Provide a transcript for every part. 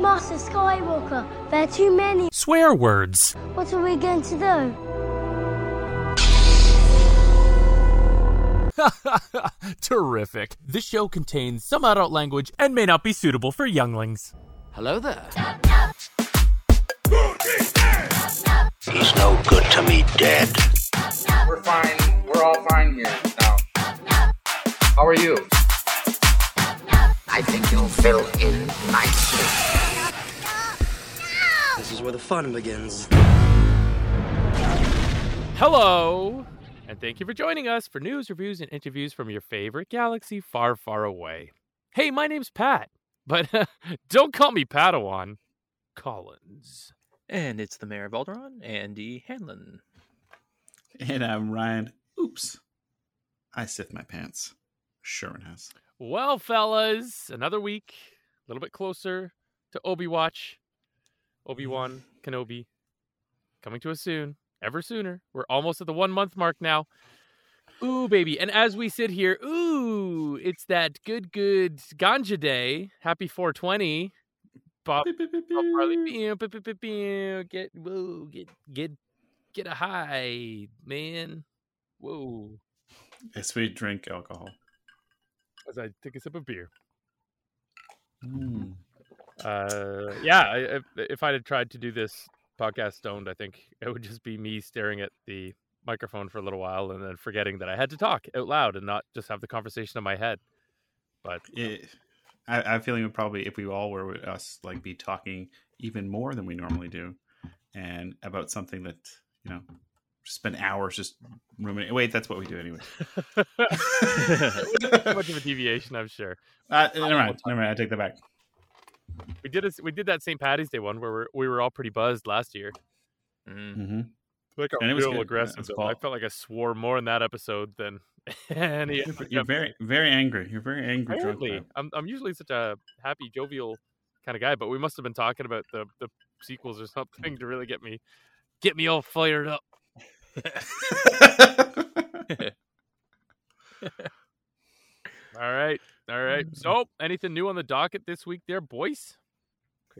Master Skywalker, there are too many. Swear words. What are we going to do? Terrific. This show contains some adult language and may not be suitable for younglings. Hello there. He's no good to me dead. We're fine. We're all fine here now. How are you? I think you'll fill in nicely. This is where the fun begins. Hello, and thank you for joining us for news, reviews, and interviews from your favorite galaxy far, far away. Hey, my name's Pat, but don't call me Padawan. Collins. And it's the mayor of Alderaan, Andy Hanlon. And I'm Ryan. Oops. I sith my pants. Sherman has. Well, fellas, another week, a little bit closer to Obi Watch. Obi Wan Kenobi coming to us soon, ever sooner. We're almost at the one month mark now. Ooh, baby. And as we sit here, ooh, it's that good, good ganja day. Happy 420. Bob, Bob Marley. Get, whoa, get, get, get a high, man. Whoa. Yes, we drink alcohol. As I take a sip of beer. Mm. Uh, yeah, if, if I had tried to do this podcast stoned, I think it would just be me staring at the microphone for a little while and then forgetting that I had to talk out loud and not just have the conversation in my head. But It, I, I'm feeling it probably if we all were with us, like be talking even more than we normally do, and about something that you know, spend hours just ruminating. Wait, that's what we do anyway. it wouldn't be too much of a deviation, I'm sure. Uh, never mind. Never mind. I take that back. We did a, we did that St. Patty's Day one where we're, we were all pretty buzzed last year. Mm. Mm-hmm. Like And it a was real good. aggressive. It was though. I felt like I swore more in that episode than any. other You're very, very angry. You're very angry. Apparently. I'm I'm usually such a happy, jovial kind of guy, but we must have been talking about the the sequels or something to really get me get me all fired up. All right, all right. Mm. So, anything new on the docket this week, there, boys?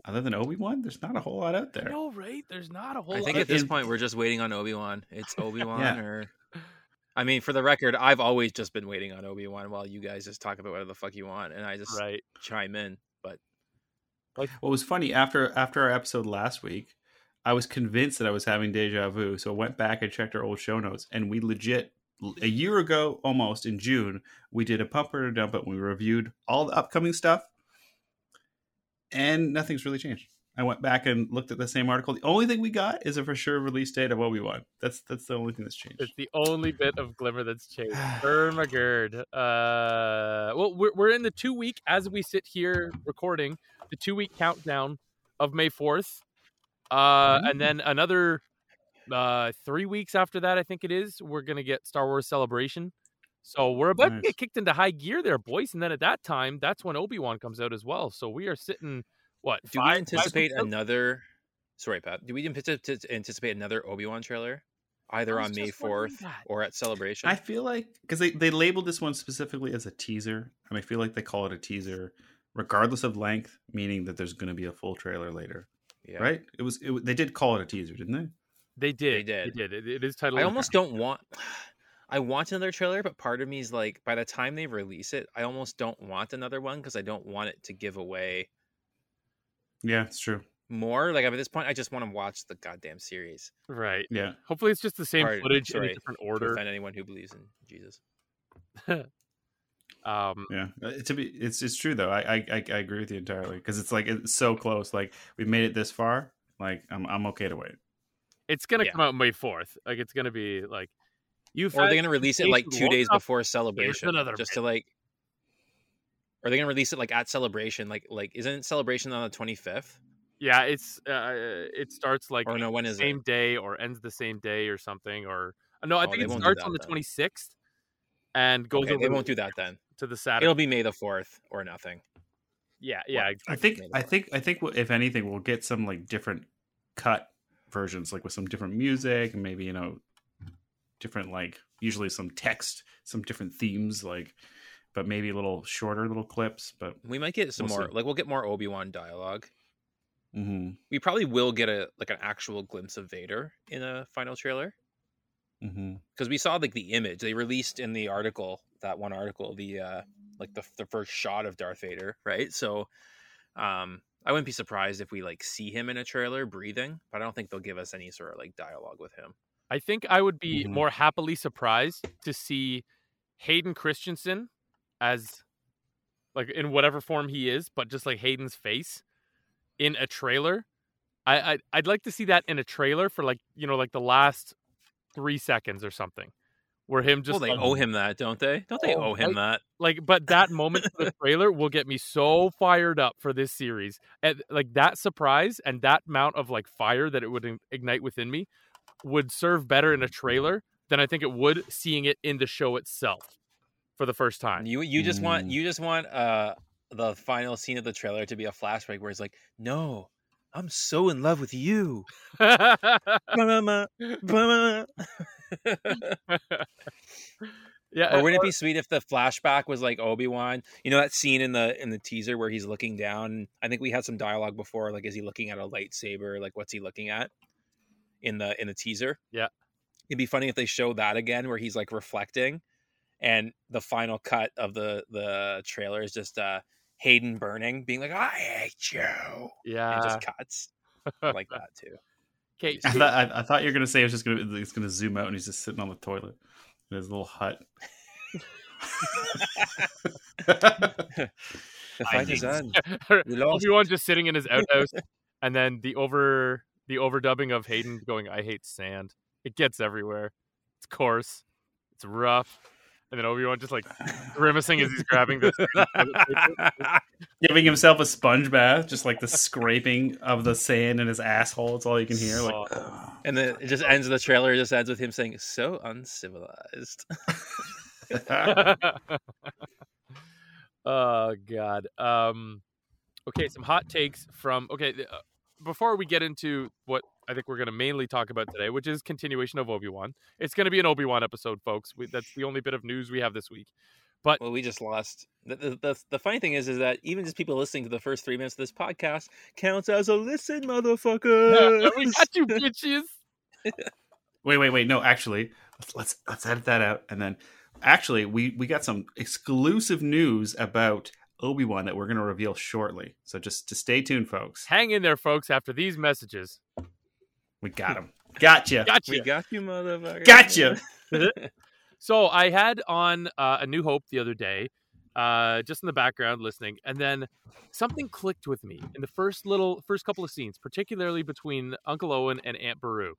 Other than Obi Wan, there's not a whole lot out there. No, right? There's not a whole. I think at this point we're just waiting on Obi Wan. It's Obi Wan Yeah. or. I mean, for the record, I've always just been waiting on Obi Wan while you guys just talk about whatever the fuck you want, and I just right. chime in. But What was funny after after our episode last week, I was convinced that I was having deja vu. So I went back and checked our old show notes, and we legit a year ago, almost in June, we did a pumper and a dump, and we reviewed all the upcoming stuff, and nothing's really changed. I went back and looked at the same article. The only thing we got is a for sure release date of Obi Wan. That's that's the only thing that's changed. It's the only bit of glimmer that's changed. Ermagerd. Uh, well, we're, we're in the two week, as we sit here recording, the two week countdown of May 4th. Uh, and then another uh, three weeks after that, I think it is, we're going to get Star Wars Celebration. So we're about to get kicked into high gear there, boys. And then at that time, that's when Obi Wan comes out as well. So we are sitting, what? do five- we anticipate weeks another? Sorry, Pat. Do we anticipate anticipate another Obi Wan trailer, either on May fourth or at Celebration? I feel like because they, they labeled this one specifically as a teaser, and I feel like they call it a teaser regardless of length, meaning that there's going to be a full trailer later, yeah. right? It was it, they did call it a teaser, didn't they? They did. did. They did. It, it is titled. I almost don't want. I want another trailer, but part of me is like, by the time they release it, I almost don't want another one because I don't want it to give away Yeah, it's true. more. Like at this point, I just want to watch the goddamn series. Right. Yeah, Hopefully, it's just the same Sorry, footage in a different order. offend anyone who believes in Jesus. Um, yeah. Uh, To be, it's it's true though. I I, I I agree with you entirely because it's like it's so close. Like we've made it this far. Like I'm I'm okay to wait. It's gonna Yeah. come out May fourth. Like it's gonna be like you. Or are they going to release it like two days before celebration, another just bit. to like? Are they going to release it like at celebration? Like like isn't celebration on the twenty fifth? Yeah, it's uh, it starts like Or no, when the is it? same day or ends the same day or something. Or uh, no, I Oh, think it starts on the twenty sixth and goes Okay, over they won't do that then. to the Saturday. It'll be May the fourth or nothing. yeah, yeah. I think I think I think if anything, we'll get some like different cut versions, like with some different music and maybe you know different like usually some text, some different themes, like but maybe a little shorter little clips. But We might get some We'll more. see. Like we'll get more Obi Wan dialogue. Mm-hmm. We probably will get a like an actual glimpse of Vader in a final trailer Mm-hmm. because we saw like the image they released in the article, that one article, the uh like the the first shot of Darth Vader, right? So, um, I wouldn't be surprised if we like see him in a trailer breathing, but I don't think they'll give us any sort of like dialogue with him. I think I would be Mhm. more happily surprised to see Hayden Christensen as like in whatever form he is, but just like Hayden's face in a trailer. I I'd, I'd like to see that in a trailer for like you know like the last three seconds or something, where him just well, they like, owe him that, don't they? Don't they Oh, owe him that? like but that moment in the trailer will get me so fired up for this series and like that surprise and that amount of like fire that it would ignite within me would serve better in a trailer than i think it would seeing it in the show itself for the first time You you just want Mm. you just want uh the final scene of the trailer to be a flashback where it's like, no, I'm so in love with you. Yeah or wouldn't it be sweet if the flashback was like Obi Wan? You know that scene in the in the teaser where he's looking down. I think we had some dialogue before. Like, is he looking at a lightsaber? Like, what's he looking at in the in the teaser? Yeah. it'd be funny if they show that again, where he's like reflecting, and the final cut of the the trailer is just uh Hayden burning, being like, "I hate you," yeah it just cuts I like that too. okay I thought I, I thought you were gonna say it was just gonna it's gonna zoom out and he's just sitting on the toilet in his little hut. The I fight is hate- on. We. Obi-Wan just sitting in his outhouse and then the over the overdubbing of Hayden going I hate sand it gets everywhere it's coarse it's rough and then Obi-Wan just like grimacing as he's grabbing this Giving himself a sponge bath, just like the scraping of the sand in his asshole. It's all you can hear. Like, And then it just ends the trailer. It just ends with him saying, "So uncivilized." oh god. Um okay, some hot takes from okay, uh, before we get into what I think we're going to mainly talk about today, which is continuation of Obi-Wan. It's going to be an Obi-Wan episode, folks. We, that's the only bit of news we have this week. But well, we just lost. The, the, the, the funny thing is, is that even just people listening to the first three minutes of this podcast counts as a listen, motherfucker. we got you bitches. wait, wait, wait. No, actually, let's let's let's edit that out. And then, actually, we we got some exclusive news about Obi Wan that we're going to reveal shortly. So just to stay tuned, folks. Hang in there, folks, after these messages. We got him. Gotcha. Gotcha. we got you, motherfucker. Gotcha. So I had on uh, a New Hope the other day, uh, just in the background listening, and then something clicked with me in the first little first couple of scenes, particularly between Uncle Owen and Aunt Beru.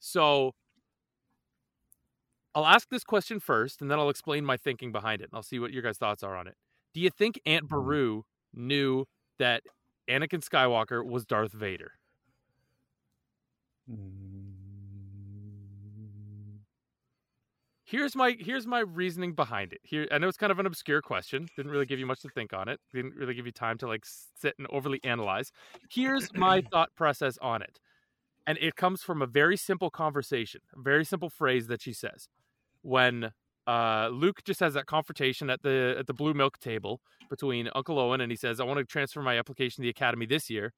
So I'll ask this question first, and then I'll explain my thinking behind it, and I'll see what your guys' thoughts are on it. Do you think Aunt mm-hmm. Beru knew that Anakin Skywalker was Darth Vader? Mm. here's my here's my reasoning behind it. Here, I know it's kind of an obscure question. Didn't really give you much to think on it. Didn't really give you time to like sit and overly analyze. Here's my thought process on it, and it comes from a very simple conversation, a very simple phrase that she says when uh, Luke just has that confrontation at the at the blue milk table between Uncle Owen and he says, "I want to transfer my application to the academy this year,"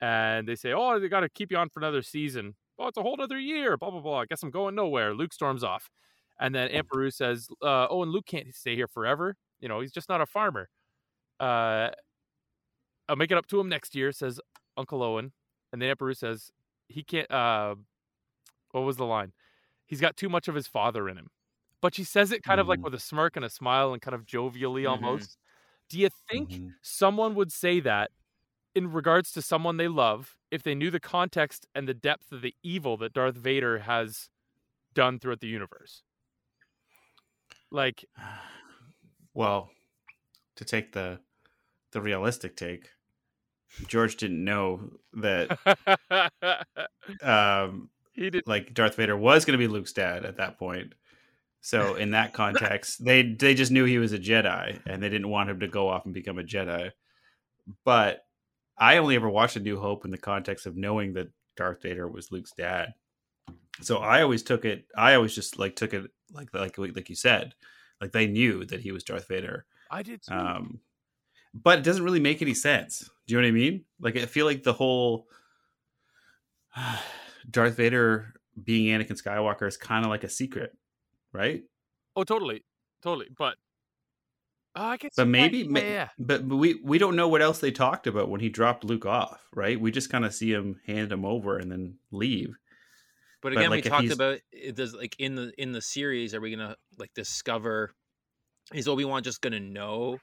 and they say, "Oh, they got to keep you on for another season." Oh, it's a whole other year. Blah blah blah. I guess I'm going nowhere. Luke storms off. And then Aunt Beru says, uh, "Oh, and Luke can't stay here forever. You know, he's just not a farmer. Uh, I'll make it up to him next year," says Uncle Owen. And then Aunt Beru says, "He can't." Uh, what was the line? He's got too much of his father in him. But she says it kind of like Mhm. with a smirk and a smile and kind of jovially Mhm. almost. Do you think Mhm. someone would say that in regards to someone they love if they knew the context and the depth of the evil that Darth Vader has done throughout the universe? Like, Well, to take the the realistic take, George didn't know that um, he did. like Darth Vader was going to be Luke's dad at that point. So in that context, they they just knew he was a Jedi, and they didn't want him to go off and become a Jedi. But I only ever watched A New Hope in the context of knowing that Darth Vader was Luke's dad. So I always took it. I always just like took it like like like you said, like they knew that he was Darth Vader. I did too. Um, but it doesn't really make any sense. Do you know what I mean? Like I feel like the whole Darth Vader being Anakin Skywalker is kind of like a secret, right? Oh, totally, totally. But oh, I guess. But maybe, yeah, ma- yeah. but, but we we don't know what else they talked about when he dropped Luke off, right? We just kind of see him hand him over and then leave. But But, again, like, we talked he's- about it does like in the in the series, are we gonna like discover is Obi Wan just gonna know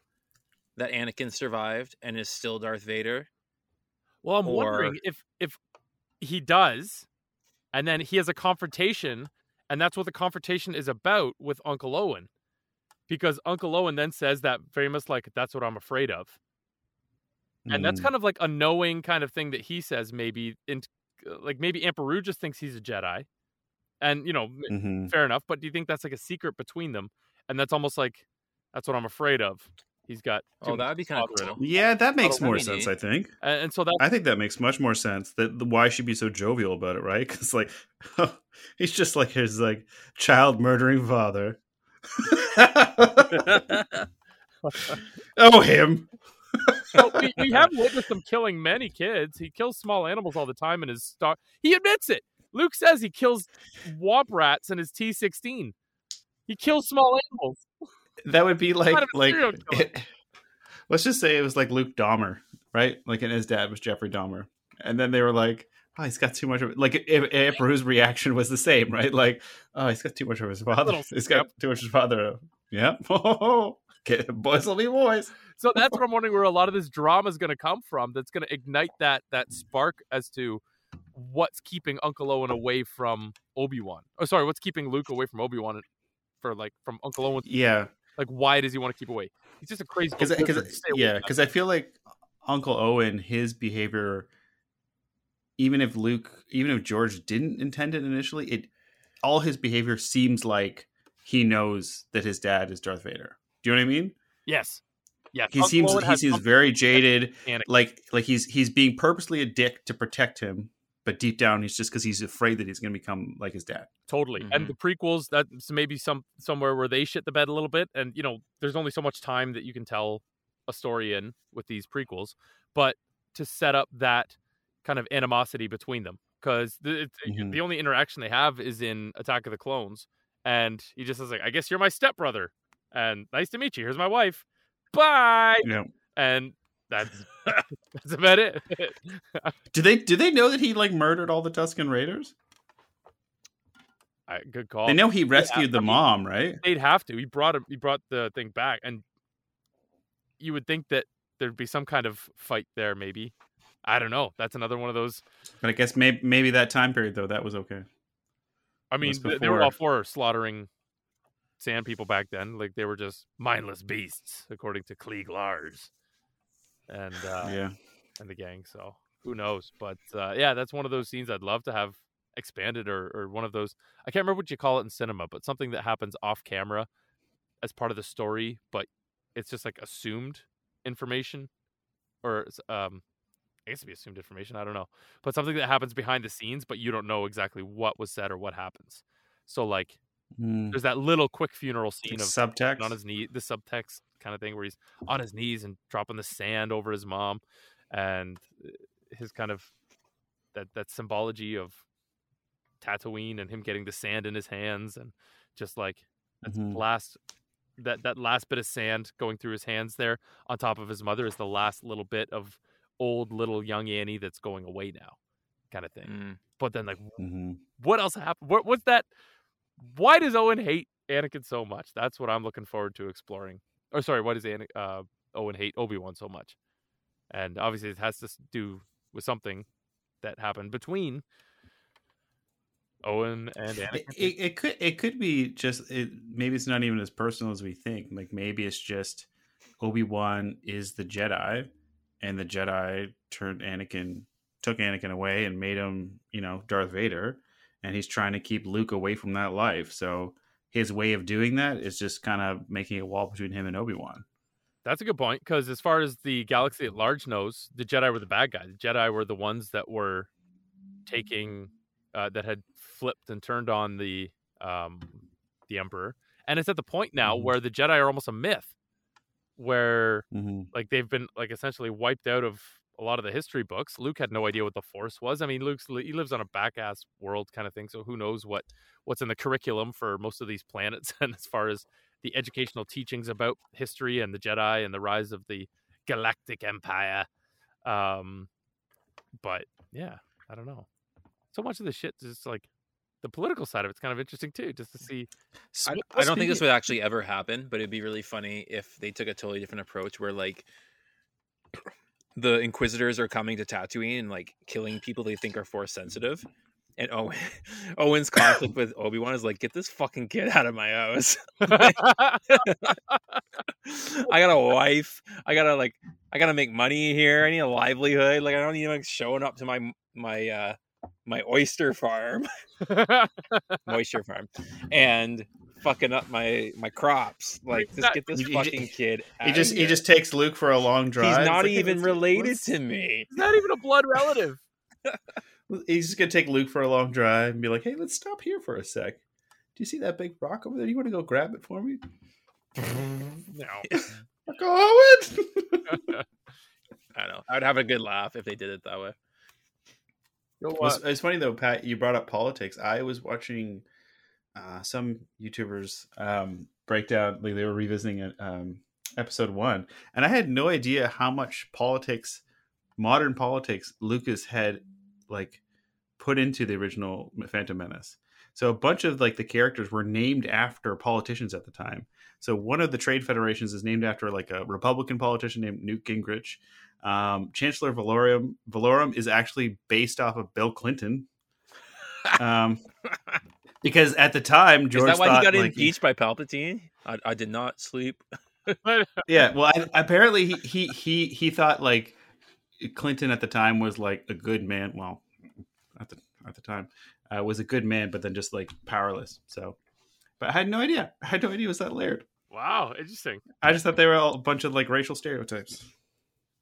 that Anakin survived and is still Darth Vader? Well, I'm Or- wondering if if he does, and then he has a confrontation, and that's what the confrontation is about with Uncle Owen, because Uncle Owen then says that famous, like that's what I'm afraid of, and that's Mm. kind of like a knowing kind of thing that he says maybe in like maybe Aunt Beru just thinks he's a Jedi, and you know m- Mhm. fair enough, but do you think that's like a secret between them, and that's almost like that's what I'm afraid of. He's got too Oh, much that'd be kind of cool. Yeah, that makes more sense. neat. I think. and, and so that I think that makes much more sense. That why she'd be so jovial about it, right? Because like he's just like his like child murdering father. oh, him. so we, we have witnessed him killing many kids. He kills small animals all the time in his stock. He admits it. Luke says he kills womp rats in his T sixteen. He kills small animals. That would be like kind of a like. killer? let's just say it was like Luke Dahmer, right? Like, and his dad was Jeffrey Dahmer, and then they were like, "Oh, he's got too much of it." Like, if Aunt Beru's reaction was the same, right? Like, "Oh, he's got too much of his father. He's got too much of his father." Yeah, okay, boys will be boys. So that's what I'm wondering where a lot of this drama is going to come from. That's going to ignite that that spark as to what's keeping Uncle Owen away from Obi Wan. Oh, sorry, what's keeping Luke away from Obi Wan? For like from Uncle Owen, Yeah, like why does he want to keep away? He's just a crazy. because because wizard. Stay away yeah because I feel like Uncle Owen his behavior even if Luke even if George didn't intend it initially it all his behavior seems like he knows that his dad is Darth Vader. Do you know what I mean? yes, Yeah. He Uncle seems Owen he seems very jaded like like he's he's being purposely a dick to protect him but deep down he's just because he's afraid that he's going to become like his dad. Totally. And the prequels, that's maybe some somewhere where they shit the bed a little bit. And you know, there's only so much time that you can tell a story in with these prequels, but to set up that kind of animosity between them, because the it's, Mhm. the only interaction they have is in Attack of the Clones, and he just says like, "I guess you're my stepbrother," and nice to meet you. Here's my wife. Bye. Yeah. And that's that's about it. Do they do they know that he like murdered all the Tusken Raiders? I, good call. They know he Yeah, rescued the I mean, mom, right? they'd have to. He brought him. He brought the thing back, and you would think that there'd be some kind of fight there. Maybe I don't know. That's another one of those. But I guess maybe maybe that time period though that was okay. I mean, th- they were all before- for slaughtering sand people back then. Like they were just mindless beasts, according to Cliegg Lars and uh, yeah. and the gang. So who knows? But uh, yeah, that's one of those scenes I'd love to have expanded, or or one of those. I can't remember what you call it in cinema, but something that happens off camera as part of the story, but it's just like assumed information, or um, I guess it'd be assumed information. I don't know, but something that happens behind the scenes, but you don't know exactly what was said or what happens. So like, Mm. there's that little quick funeral scene of subtext. on his knee, the subtext kind of thing where he's on his knees and dropping the sand over his mom, and uh, his kind of that that symbology of Tatooine and him getting the sand in his hands and just like Mhm. last that that last bit of sand going through his hands there on top of his mother is the last little bit of old little young Annie that's going away now, kind of thing. Mm. But then like hmm what else happened? What what's that? Why does Owen hate Anakin so much? That's what I'm looking forward to exploring. Or sorry, why does Ana- uh, Owen hate Obi Wan so much? And obviously, it has to do with something that happened between Owen and It, Anakin. it, it could it could be just it, maybe it's not even as personal as we think. Like maybe it's just Obi Wan is the Jedi, and the Jedi turned Anakin, took Anakin away, and made him you know Darth Vader, and he's trying to keep Luke away from that life. So his way of doing that is just kind of making a wall between him and Obi Wan. That's a good point because as far as the galaxy at large knows, the Jedi were the bad guys. The Jedi were the ones that were taking uh, that had flipped and turned on the um, the Emperor, and it's at the point now Mhm. where the Jedi are almost a myth. where hmm like they've been like essentially wiped out of a lot of the history books. Luke had no idea what the Force was. I mean, Luke's he lives on a back ass world kind of thing, so who knows what what's in the curriculum for most of these planets and as far as the educational teachings about history and the Jedi and the rise of the Galactic Empire. Um, but yeah, I don't know. So much of the shit is just like the political side of it's kind of interesting too, just to see. I, I don't think this would actually ever happen, but it'd be really funny if they took a totally different approach where like the Inquisitors are coming to Tatooine and like killing people they think are force sensitive. And Owen, Owen's conflict with Obi Wan is like, get this fucking kid out of my house. I got a wife. I gotta like, I gotta make money here. I need a livelihood. Like, I don't need like showing up to my my uh my oyster farm, moisture farm, and fucking up my my crops. Like, just get this He- he- fucking kid. He outta just he here. just takes Luke for a long drive. He's not like, even let's- related to me. He's not even a blood relative. He's just gonna take Luke for a long drive and be like, "Hey, let's stop here for a sec. Do you see that big rock over there? You want to go grab it for me?" No. Like, oh, Owen! I don't know. I'd have a good laugh if they did it that way. You know It it's funny though, Pat. You brought up politics. I was watching uh, some YouTubers um, break down. Like they were revisiting it, um, episode one, and I had no idea how much politics, modern politics, Lucas had like put into the original Phantom Menace. So a bunch of like the characters were named after politicians at the time. So one of the trade federations is named after like a Republican politician named Newt Gingrich. Um, Chancellor Valorum Valorum is actually based off of Bill Clinton. Um, because at the time George Is that why thought, he got like, impeached by Palpatine? I, I did not sleep. yeah, well, I, apparently he, he he he thought like Clinton at the time was like a good man. Well, at the at the time uh, was a good man, but then just like powerless. So, but I had no idea. I had no idea it was that layered. Wow, interesting. I just thought they were all a bunch of like racial stereotypes.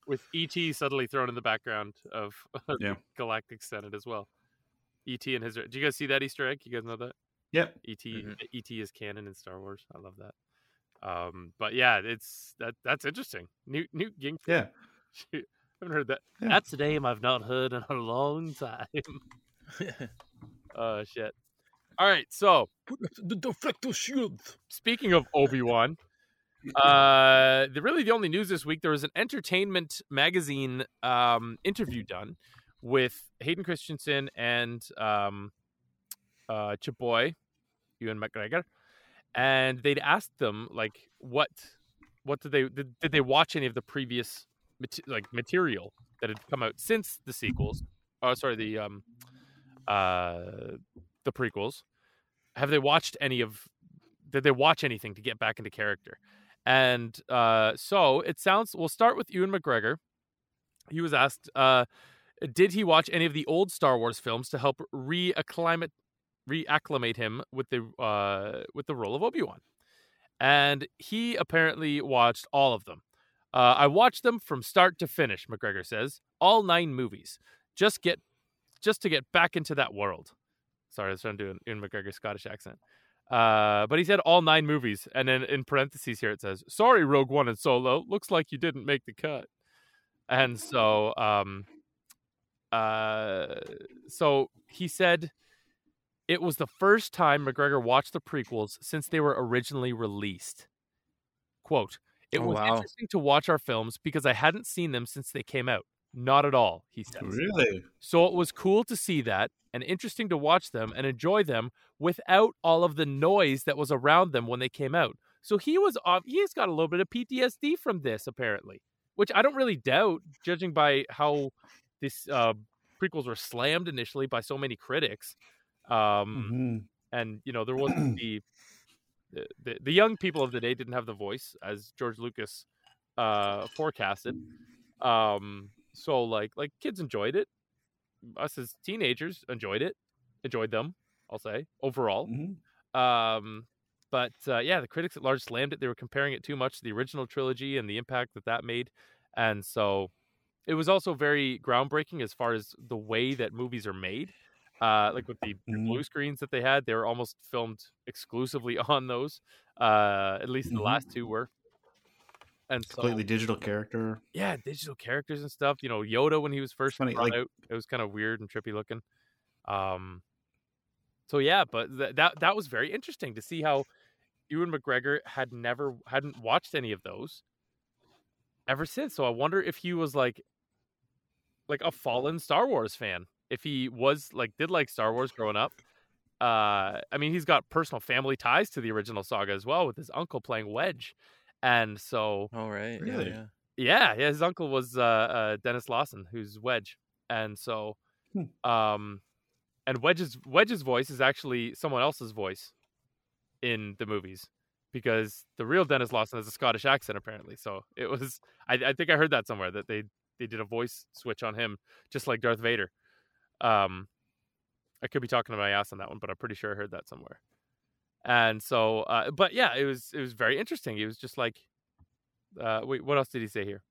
With ET suddenly thrown in the background of Yeah. Galactic Senate as well. ET and his. Do you guys see that Easter egg? You guys know that? Yep. ET Mhm. ET is canon in Star Wars. I love that. Um, but yeah, it's that that's interesting. Newt Newt Gingrich. Yeah. I haven't heard that. Yeah. That's a name I've not heard in a long time. Oh shit. All right, so the deflector shield. speaking of Obi Wan, uh, the really the only news this week there was an entertainment magazine um interview done with Hayden Christensen and um uh Chaboy, Ewan McGregor, and they'd asked them like what what did they did, did they watch any of the previous mate- like material that had come out since the sequels? Oh, sorry, the um uh the prequels. Have they watched any of did they watch anything to get back into character? And uh, so it sounds. We'll start with Ewan McGregor. He was asked, uh, did he watch any of the old Star Wars films to help reacclimate reacclimate him with the uh, with the role of Obi Wan? And he apparently watched all of them. Uh, I watched them from start to finish. McGregor says all nine movies. Just get just to get back into that world. Sorry, I was trying to do an Ewan McGregor Scottish accent. Uh, but he said all nine movies, and then in parentheses here it says, "Sorry, Rogue One and Solo. Looks like you didn't make the cut." And so, um, uh, so he said it was the first time McGregor watched the prequels since they were originally released. Quote: It Oh, was wow. interesting to watch our films because I hadn't seen them since they came out. Not at all, he said. Really? So it was cool to see that and interesting to watch them and enjoy them without all of the noise that was around them when they came out. So he was off he's got a little bit of PTSD from this apparently, which I don't really doubt judging by how this uh prequels were slammed initially by so many critics. Um Mhm. and you know there wasn't the, the the young people of the day didn't have the voice as George Lucas uh forecasted. Um so like like kids enjoyed it. Us as teenagers enjoyed it. Enjoyed them, I'll say, overall. Mhm. Um but uh, yeah, the critics at large slammed it. They were comparing it too much to the original trilogy and the impact that that made. And so it was also very groundbreaking as far as the way that movies are made. Uh, like with the, Mhm. blue screens that they had, they were almost filmed exclusively on those. Uh, at least the Mhm. last two were. and so Completely digital character. yeah, digital characters and stuff. You know, Yoda when he was first funny, brought like- out, it was kind of weird and trippy looking. Um, so yeah, but th- that that was very interesting to see how Ewan McGregor had never hadn't watched any of those ever since. So I wonder if he was like like a fallen Star Wars fan. If he was like did like Star Wars growing up. Uh, I mean, he's got personal family ties to the original saga as well, with his uncle playing Wedge, and so All right. Really? Yeah, yeah, yeah, his uncle was uh, uh, Denis Lawson, who's Wedge, and so, Hmm. um, and Wedge's Wedge's voice is actually someone else's voice in the movies because the real Denis Lawson has a Scottish accent apparently. So it was, I, I think I heard that somewhere that they they did a voice switch on him, just like Darth Vader. Um, I could be talking to my ass on that one, but I'm pretty sure I heard that somewhere. And so, uh, but yeah, it was it was very interesting. It was just like uh, wait, what else did he say here?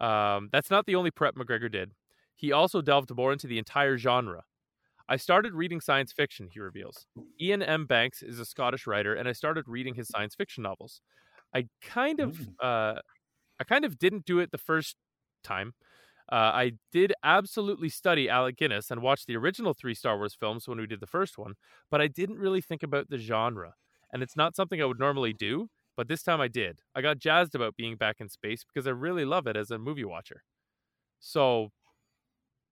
Um, that's not the only prep McGregor did. He also delved more into the entire genre. I started reading science fiction, he reveals. Iain M. Banks is a Scottish writer, and I started reading his science fiction novels. I kind of, uh, I kind of didn't do it the first time. Uh, I did absolutely study Alec Guinness and watch the original three Star Wars films when we did the first one, but I didn't really think about the genre. And it's not something I would normally do, but this time I did. I got jazzed about being back in space because I really love it as a movie watcher. So,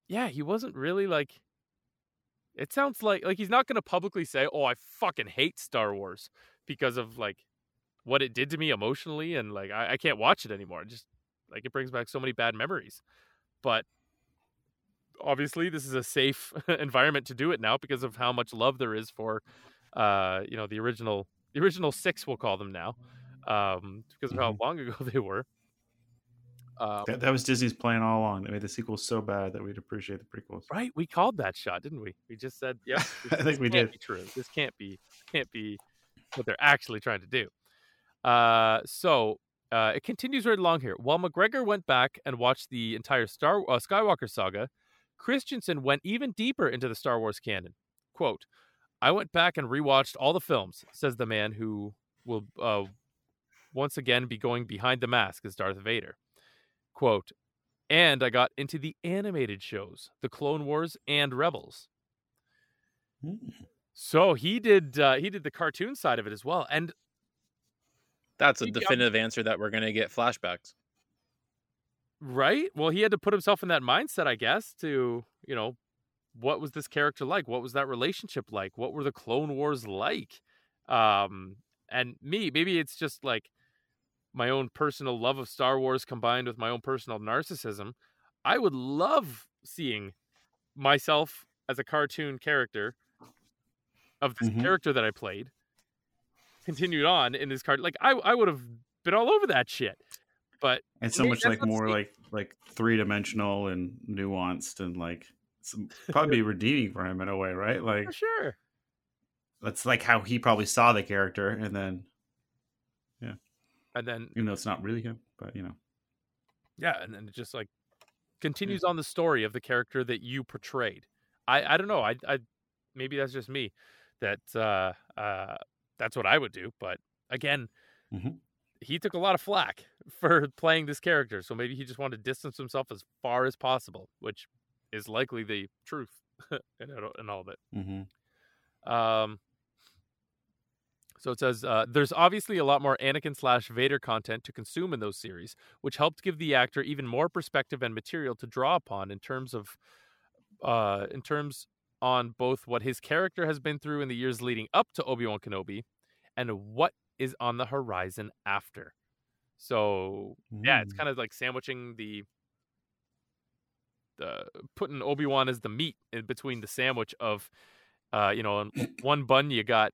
yeah, he wasn't really like. It sounds like like he's not going to publicly say, "Oh, I fucking hate Star Wars" because of like what it did to me emotionally, and like I, I can't watch it anymore. Just like it brings back so many bad memories. But obviously, this is a safe environment to do it now because of how much love there is for, uh, you know, the original the original six, we'll call them now, um, because of how long ago they were. Uh, That, that was Disney's plan all along. They made the sequels so bad that we'd appreciate the prequels. right, we called that shot, didn't we? We just said, "Yeah, I think we did. Be true. This can't be can't be what they're actually trying to do." Uh, so uh, it continues right along here. While McGregor went back and watched the entire Star uh, Skywalker saga, Christensen went even deeper into the Star Wars canon. Quote, I went back and rewatched all the films, says the man who will uh, once again be going behind the mask as Darth Vader. Quote, and I got into the animated shows, The Clone Wars and Rebels. Hmm. So he did uh, he did the cartoon side of it as well. And That's a I'm- definitive answer that we're gonna get flashbacks. Right? Well, he had to put himself in that mindset, I guess, to, you know, what was this character like? What was that relationship like? What were the Clone Wars like? Um, and me, maybe it's just like my own personal love of Star Wars combined with my own personal narcissism. I would love seeing myself as a cartoon character of this Mhm. character that I played continued on in this card. Like I, I would have been all over that shit. But And so much like more like like three dimensional and nuanced and like some, probably redeeming for him in a way, right? Like for sure. that's like how he probably saw the character, and then yeah. And then even though it's not really him, but you know, yeah, and then it just like continues on the story of the character that you portrayed. I I don't know. I I maybe that's just me that uh uh that's what I would do, but again, Mhm. he took a lot of flack for playing this character, so maybe he just wanted to distance himself as far as possible, which is likely the truth in all of it. mm-hmm. Um, so it says uh, there's obviously a lot more Anakin slash Vader content to consume in those series, which helped give the actor even more perspective and material to draw upon in terms of, uh, in terms on both what his character has been through in the years leading up to Obi Wan Kenobi, and what is on the horizon after. So yeah, it's Mm. kind of like sandwiching the the putting Obi Wan as the meat in between the sandwich of, uh, you know, one bun you got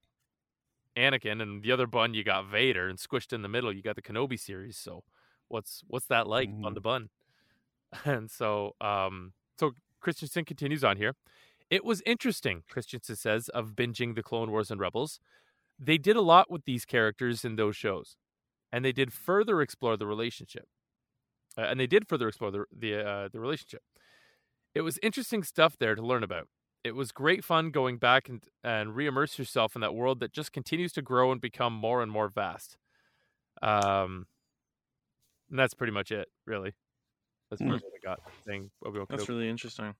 Anakin, and the other bun you got Vader, and squished in the middle you got the Kenobi series. So, what's what's that like on Mhm. the bun? And so, um, so Christensen continues on here. It was interesting, Christensen says, of binging the Clone Wars and Rebels. They did a lot with these characters in those shows, and they did further explore the relationship. Uh, and they did further explore the the, uh, the relationship. It was interesting stuff there to learn about. It was great fun going back and and re-immerse yourself in that world that just continues to grow and become more and more vast. Um, and that's pretty much it, really. As what I got saying That's Kenobi. really interesting.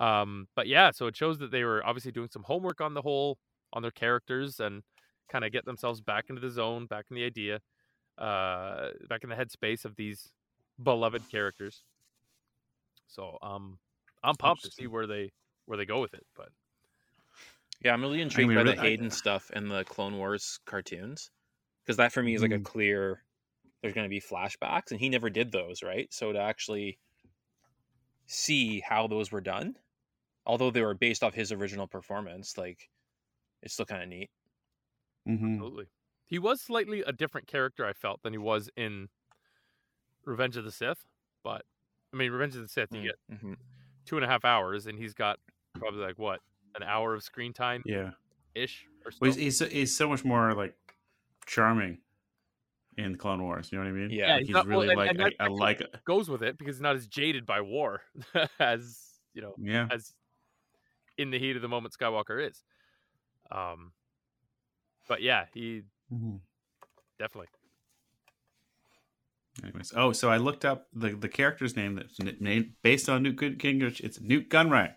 Um, but yeah, so it shows that they were obviously doing some homework on the whole on their characters and kind of get themselves back into the zone, back in the idea, uh, back in the headspace of these beloved characters. So um, I'm pumped to see where they where they go with it. But Yeah, I'm really intrigued mean, by the really- I- Hayden stuff and the Clone Wars cartoons because that for me is like a Mm. clear. There's going to be flashbacks, and he never did those, right? So to actually see how those were done, although they were based off his original performance, like it's still kind of neat. hmm absolutely, he was slightly a different character. I felt than he was in Revenge of the Sith. But I mean, Revenge of the Sith, you get Mm-hmm. two and a half hours, and he's got probably like what an hour of screen time Yeah. ish or so. Well, he's, he's he's so much more like charming in Clone Wars. You know what I mean? Yeah, Yeah, Like, he's he's not- well, really and- like and I, that I like it. goes with it because he's not as jaded by war as you know Yeah. as in the heat of the moment Skywalker is. Um, but yeah, he Mhm. definitely. Anyways, oh, so I looked up the the character's name that's named based on Newt Good- Gingrich. It's Nute Gunray,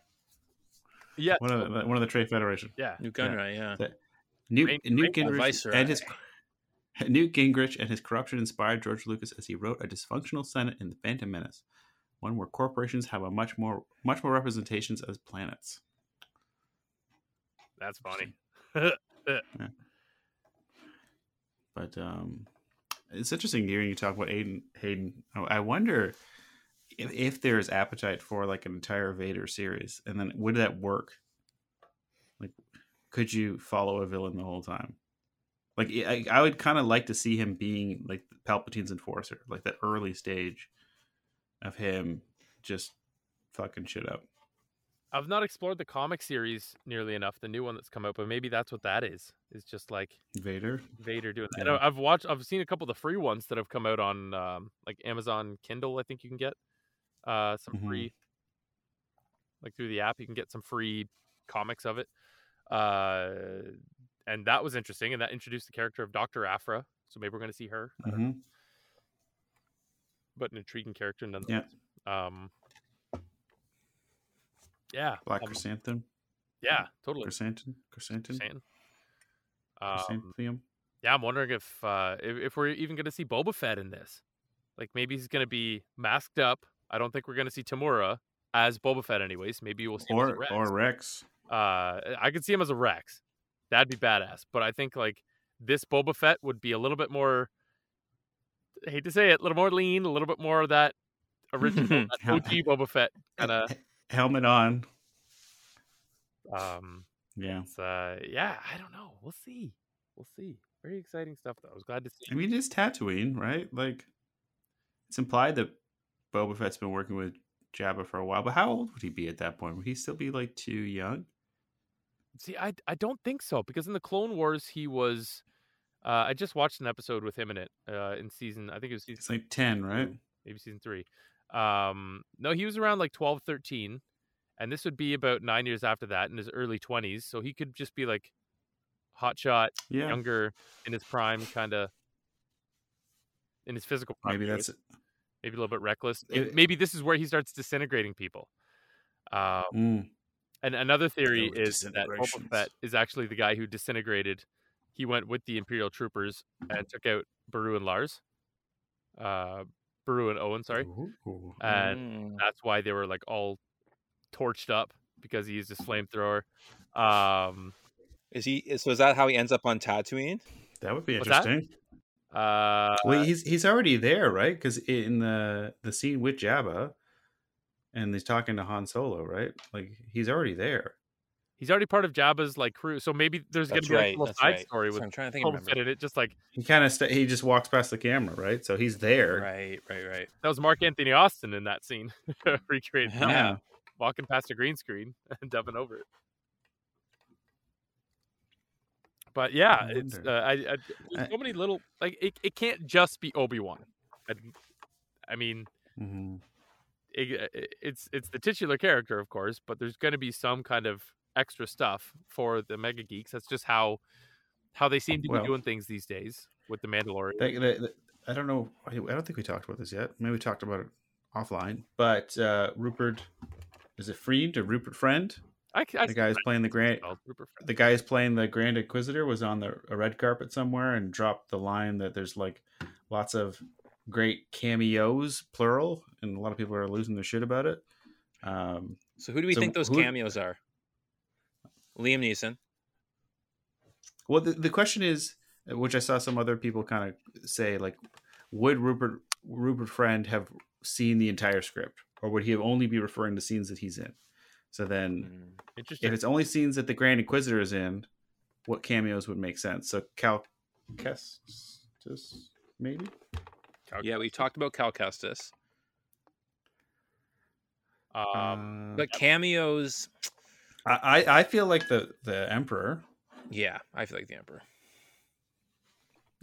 Yeah, one of the, one of the Trade Federation. yeah. Nute Gunray, yeah. That- Newt, Rain- Newt Rain- Gingrich Viceroy. and his Newt Gingrich and his corruption inspired George Lucas as he wrote a dysfunctional Senate in the Phantom Menace, one where corporations have a much more much more representations as planets. That's funny. But um, it's interesting hearing you talk about Aiden Hayden. Oh, I wonder if, if there is appetite for like an entire Vader series, and then would that work? Like, could you follow a villain the whole time? Like, I, I would kind of like to see him being like Palpatine's enforcer, like that early stage of him just fucking shit up. I've not explored the comic series nearly enough, the new one that's come out, but maybe that's what that is. It's just like Vader. Vader doing that. Yeah. I've watched, I've seen a couple of the free ones that have come out on um, like Amazon Kindle. I think you can get uh, some Mhm. free, like through the app, you can get some free comics of it. Uh, and that was interesting, and that introduced the character of Doctor Aphra. So maybe we're going to see her, I don't know, hmm but an intriguing character nonetheless. Um, yeah, Black um, chrysanthemum. yeah, totally. Chrysanthemum. Chrysanthemum. Chrysanthemum. Um, Chrysanthemum. Yeah, I'm wondering if uh if, if we're even going to see Boba Fett in this. Like maybe he's going to be masked up. I don't think we're going to see Temuera as Boba Fett, anyways. Maybe we'll see him as a Or Rex. or Rex. uh, I could see him as a Rex. That'd be badass. But I think like this Boba Fett would be a little bit more. I hate to say it, a little more lean, a little bit more of that original that OG Boba Fett kind of. Helmet on. Um, Yeah. uh, yeah, I don't know. We'll see. We'll see. Very exciting stuff, though. I was glad to see. I mean, it's Tatooine, right? Like, it's implied that Boba Fett's been working with Jabba for a while, but how old would he be at that point? Would he still be like too young? See, I I don't think so because in the Clone Wars he was. Uh, I just watched an episode with him in it uh, in season. I think it was season It's like ten, right? maybe season three. Um, no, he was around like 12, 13. and this would be about nine years after that in his early twenties. So he could just be like hot shot, Yeah, younger in his prime, kind of in his physical prime. maybe that's maybe a little bit reckless. It- maybe this is where he starts disintegrating people. Um, mm, and another theory is that Boba. Fett is actually the guy who disintegrated. He went with the Imperial troopers and took out Beru and Lars. Uh, Beru and Owen, sorry. Ooh. And Mm. that's why they were like all torched up because he used his flamethrower. Um, Is he? So is that how he ends up on Tatooine? that would be interesting. uh, well, he's he's already there, right? Because in the the scene with Jabba, and he's talking to Han Solo, right? Like he's already there. He's already part of Jabba's like crew, so maybe there's gonna That's be like, a little side right. story So with I'm trying to think. Boba Remember. It. Just like He kind of st- he just walks past the camera, right? So he's there. Right, right, right. that was Mark Anthony Austin in that scene, recreated that, Yeah. walking past a green screen and dubbing over it. But yeah, I it's uh, I, I there's I- so many little like it. It can't just be Obi Wan. I, I mean, hmm it, it's it's the titular character, of course, but there's going to be some kind of extra stuff for the mega geeks. That's just how how they seem to Well- be doing things these days with the Mandalorian. They, they, I don't know. I I don't think we talked about this yet. Maybe we talked about it offline. But uh, Rupert, is it Friend or Rupert Friend? I, I The guy who's playing the grand. spelled Rupert Friend. The guy who's playing the Grand Inquisitor was on the a red carpet somewhere and dropped the line that there's like lots of great cameos, plural, and a lot of people are losing their shit about it. Um, So who do we So think those who- cameos are? Liam Neeson. Well, the, the question is, which I saw some other people kind of say, like, would Rupert Rupert Friend have seen the entire script, or would he have only be referring to scenes that he's in? So then, Mm. If it's only scenes that the Grand Inquisitor is in, what cameos would make sense? So Cal Kestis, maybe. Yeah, we talked about Cal Kestis, um, Uh, but cameos. I I I feel like the the Emperor, Yeah, I feel like the Emperor.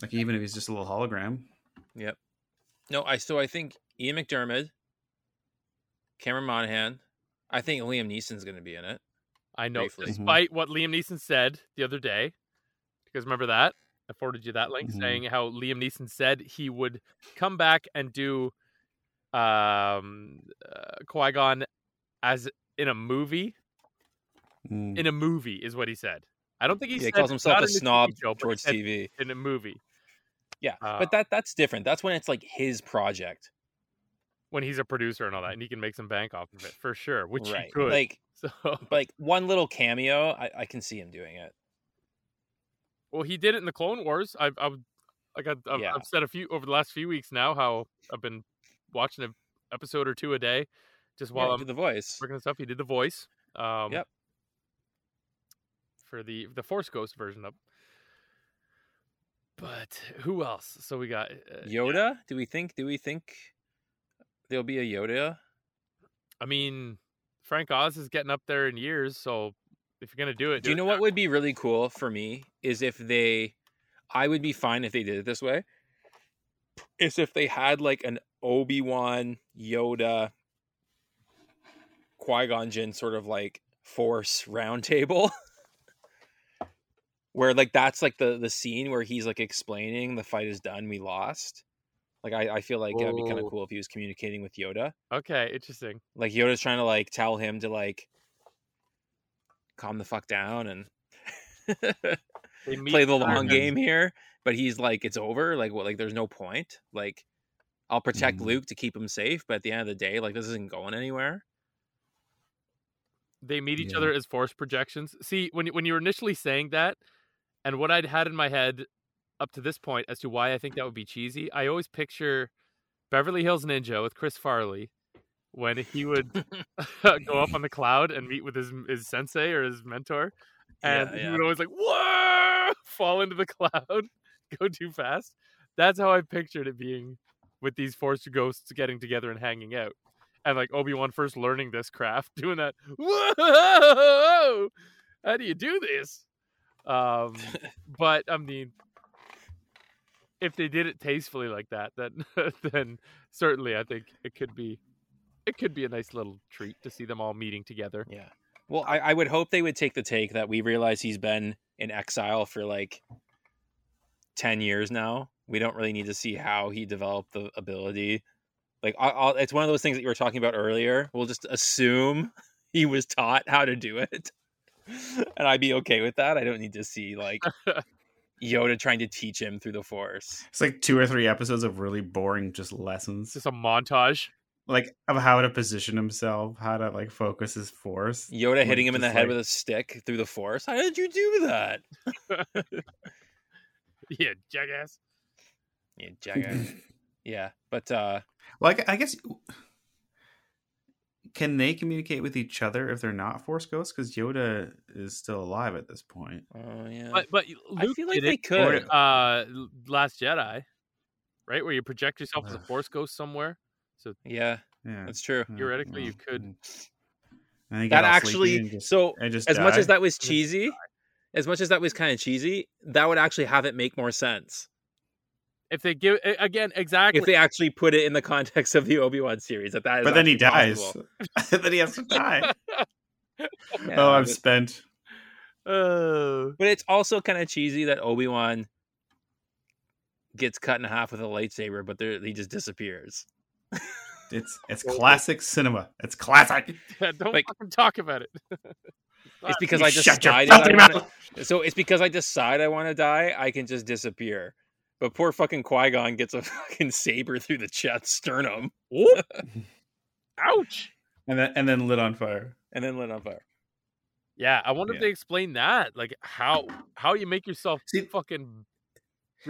like even if he's just a little hologram. Yep. No, I so I think Ian McDiarmid, Cameron Monaghan. I think Liam Neeson's going to be in it. I know, briefly. despite what Liam Neeson said the other day, because remember that I forwarded you that link Mhm. saying how Liam Neeson said he would come back and do um uh, Qui Gon as in a movie. Mm. In a movie is what he said. I don't think he, Yeah, he calls himself a snob show, towards TV. in a movie Yeah, Uh, but that that's different. That's when it's like his project, when he's a producer and all that, and he can make some bank off of it for sure, which he right? could. Like, so, like one little cameo, I, I can see him doing it. well, he did it in the Clone Wars. I've, I've like I've, I've, Yeah. I've said a few over the last few weeks now how I've been watching an episode or two a day, just while yeah, I'm the voice. working stuff. He did the voice. Um, Yep. For the the Force Ghost version of. But who else? So we got uh, Yoda? Do we think? Do we think there'll be a Yoda? I mean, Frank Oz is getting up there in years, so if you're gonna do it, Do you it know what would be really cool for me is if they, I would be fine if they did it this way. Is if they had like an Obi Wan, Yoda, Qui Gon Jinn sort of like Force roundtable, where like that's like the the scene where he's like explaining the fight is done, we lost. Like I, I feel like that'd be kind of Oh. cool if he was communicating with Yoda. Okay, interesting. Like Yoda's trying to like tell him to like calm the fuck down and play the long game here. But he's like, it's over. Like, what? Like, there's no point. Like, I'll protect Mhm. Luke to keep him safe, but at the end of the day, like, this isn't going anywhere. they meet each Yeah. other as force projections. See, when when you were initially saying that, and what I'd had in my head up to this point as to why I think that would be cheesy, I always picture Beverly Hills Ninja with Chris Farley when he would go up on the cloud and meet with his his sensei or his mentor, and Yeah, he yeah. would always like whoa fall into the cloud, go too fast. That's how I pictured it being with these force ghosts getting together and hanging out. And like Obi Wan first learning this craft, doing that. Whoa! How do you do this? Um, but I mean, if they did it tastefully like that, then then certainly I think it could be it could be a nice little treat to see them all meeting together. Yeah. Well, I, I would hope they would take the take that we realize he's been in exile for like 10 years now. We don't really need to see how he developed the ability. Like, I, I'll, it's one of those things that you were talking about earlier. We'll just assume he was taught how to do it. and I'd be okay with that. I don't need to see like Yoda trying to teach him through the Force. It's like two or three episodes of really boring just lessons, just a montage. like of how to position himself, how to like focus his force. Yoda Like, hitting him in the just, head like- with a stick through the Force. How did you do that? Yeah, jackass. Yeah, jackass. yeah, but uh, Well, I gu- I, guess can they communicate with each other if they're not Force ghosts? Because Yoda is still alive at this point. oh yeah. But but I feel like they it could. uh Last Jedi, right? Where you project yourself as a force ghost somewhere. So yeah, Yeah, that's true. yeah, Theoretically, you could- mm. And That get all sleepy actually and just- so and just as much as that was cheesy, as much as that was kind of cheesy, that would actually have it make more sense If they give again exactly if they actually put it in the context of the Obi Wan series. That that is but then he dies. then he has to die. Oh, yeah, oh, I'm but, spent. Oh, but it's also kind of cheesy that Obi Wan gets cut in half with a lightsaber, but he just disappears. It's it's classic cinema. It's classic. Yeah, don't Like- fucking talk about it. It's because You I just shut your I wanna- mouth. So it's because I decide I want to die, I can just disappear. But poor fucking Qui Gon gets a fucking saber through the chest sternum Ouch. And then and then lit on fire. and then lit on fire. Yeah, I wonder if they explain that, like how how you make yourself See- fucking.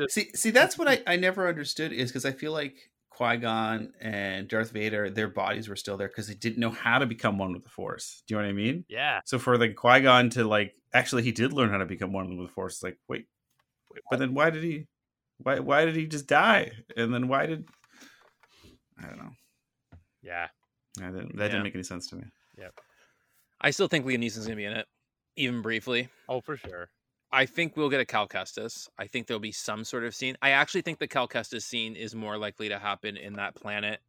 See, see, that's what I, I never understood is because I feel like Qui Gon and Darth Vader, their bodies were still there because they didn't know how to become one with the Force. Do you know what I mean? Yeah, So for the Qui Gon to like, actually, he did learn how to become one with the Force. It's like, wait, wait, but then why did he? Why why did he just die? And then why did? I don't know. yeah. That didn't, that Yeah. didn't make any sense to me. Yep. I still think Liam Neeson's gonna be in it, even briefly. Oh, for sure. I think we'll get a Cal Kestis. I think there'll be some sort of scene. I actually think the Cal Kestis scene is more likely to happen in that planet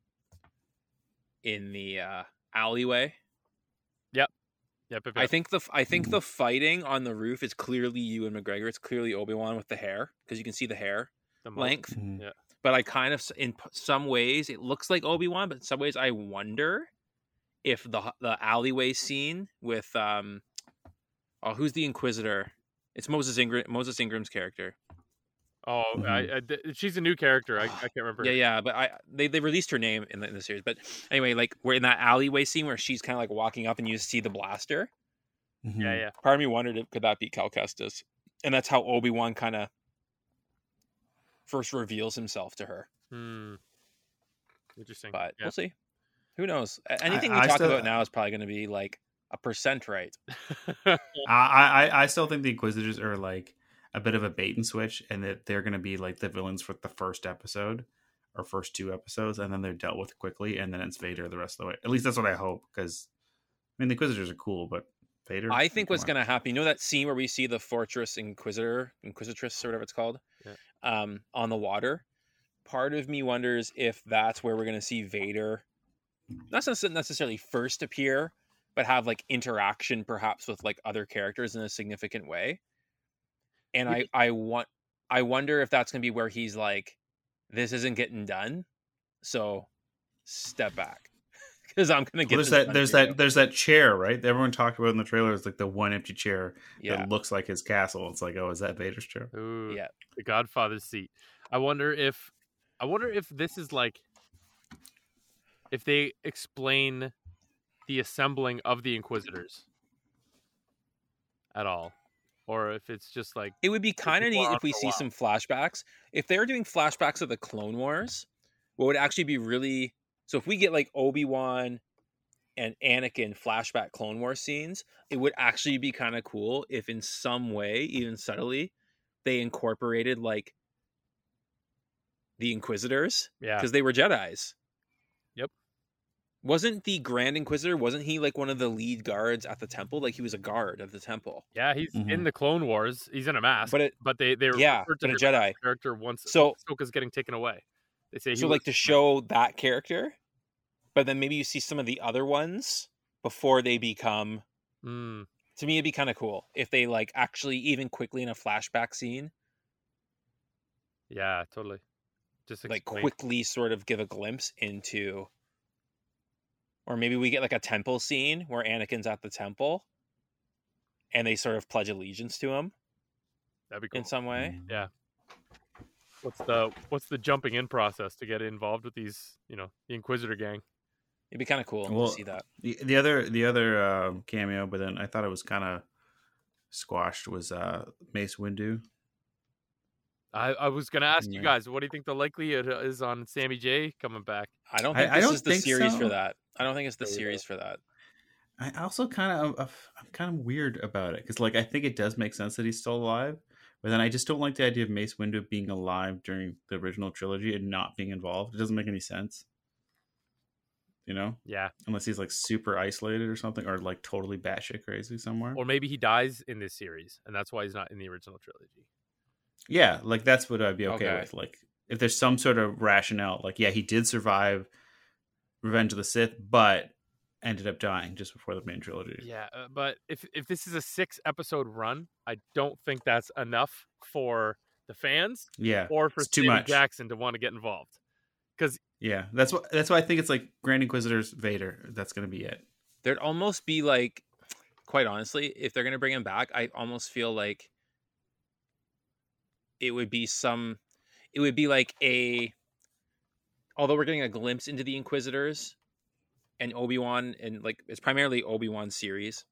in the uh, alleyway. Yep. Yep. I think the I think the fighting on the roof is clearly Ewan McGregor. It's clearly Obi Wan with the hair because you can see the hair the mo- length. Mhm. Yeah. But I kind of in some ways it looks like Obi Wan, but in some ways I wonder if the the alleyway scene with um oh who's the Inquisitor? It's Moses Ingram Moses Ingram's character. Oh, I, I, she's a new character. I, I can't remember. Yeah, yeah, but I they, they released her name in the, in the series. But anyway, like we're in that alleyway scene where she's kind of like walking up and you see the blaster. Mm-hmm. yeah, yeah. Part of me wondered if could that be Cal Kestis, and that's how Obi Wan kind of first reveals himself to her. Hmm. Interesting. But yeah. we'll see. Who knows? Anything I we talk still- about now is probably going to be like a percent right. I, I I still think the Inquisitors are like a bit of a bait and switch, and that they're going to be like the villains for the first episode or first two episodes, and then they're dealt with quickly, and then it's Vader the rest of the way. At least that's what I hope, because I mean the Inquisitors are cool, but Vader. I think what's going to happen. You know that scene where we see the Fortress Inquisitor, Inquisitress, or whatever it's called, Yeah. Um, on the water. Part of me wonders if that's where we're going to see Vader, not necessarily first appear, but have like interaction perhaps with like other characters in a significant way. And I, I want, I wonder if that's going to be where he's like, this isn't getting done, so step back because I'm going to get Well, there's that there's for you." that there's that chair right that everyone talked about in the trailer is like the one empty chair yeah that looks like his castle. It's like oh is that Vader's chair? Ooh, yeah the Godfather's seat. I wonder if, I wonder if this is like, if they explain the assembling of the Inquisitors at all, or if it's just like, It would be kind of neat if we see while. some flashbacks. If they're doing flashbacks of the Clone Wars, what would actually be really so if we get like Obi Wan and Anakin flashback Clone War scenes, it would actually be kind of cool if in some way, even subtly, they incorporated like the Inquisitors yeah, because they were Jedi's. Yep. Wasn't the Grand Inquisitor? Wasn't he like one of the lead guards at the temple? Like he was a guard of the temple. yeah, he's in Mhm. the Clone Wars. He's in a mask, But it, but they they yeah, to but a Jedi. character once So- Ahsoka's getting taken away. They say he so was- like to show that character but then maybe you see some of the other ones before they become Mm, to me it'd be kind of cool if they like actually even quickly in a flashback scene yeah, totally. Just like quickly sort of give a glimpse into or maybe we get like a temple scene where Anakin's at the temple and they sort of pledge allegiance to him That'd be cool. in some way Yeah. What's the what's the jumping in process to get involved with these? You know, the Inquisitor gang. It'd be kind of cool Well, to see that. The, the other the other um, cameo, but then I thought it was kind of squashed was uh, Mace Windu. I, I was gonna ask you guys, what do you think the likelihood is on Sammy J coming back? I don't think I this don't is the think series for that. I don't think it's the There series for that. I also kind of I'm kind of weird about it because like I think it does make sense that he's still alive, but then I just don't like the idea of Mace Windu being alive during the original trilogy and not being involved. It doesn't make any sense, you know, Yeah, unless he's like super isolated or something, or like totally batshit crazy somewhere. or maybe he dies in this series, and that's why he's not in the original trilogy. Yeah, like that's what I'd be okay, Okay. with. Like if there's some sort of rationale, like yeah, he did survive Revenge of the Sith, but ended up dying just before the main trilogy. Yeah, uh, but if if this is a six episode run, I don't think that's enough for the fans Yeah, or for It's too Sammy much. Jackson to want to get involved. Because yeah. That's what. That's why I think it's like Grand Inquisitor's Vader. That's gonna be it. There'd almost be like, quite honestly, if they're gonna bring him back, I almost feel like it would be some, it would be like a. Although we're getting a glimpse into the Inquisitors, and Obi Wan, and like it's primarily Obi Wan series,